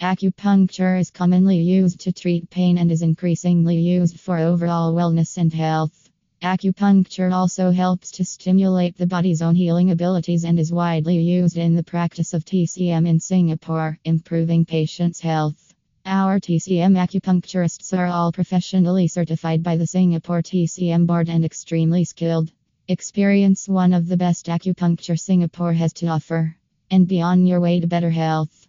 Acupuncture is commonly used to treat pain and is increasingly used for overall wellness and health. Acupuncture also helps to stimulate the body's own healing abilities and is widely used in the practice of TCM in Singapore, improving patients' health. Our TCM acupuncturists are all professionally certified by the Singapore TCM board and extremely skilled. Experience one of the best acupuncture Singapore has to offer and be on your way to better health.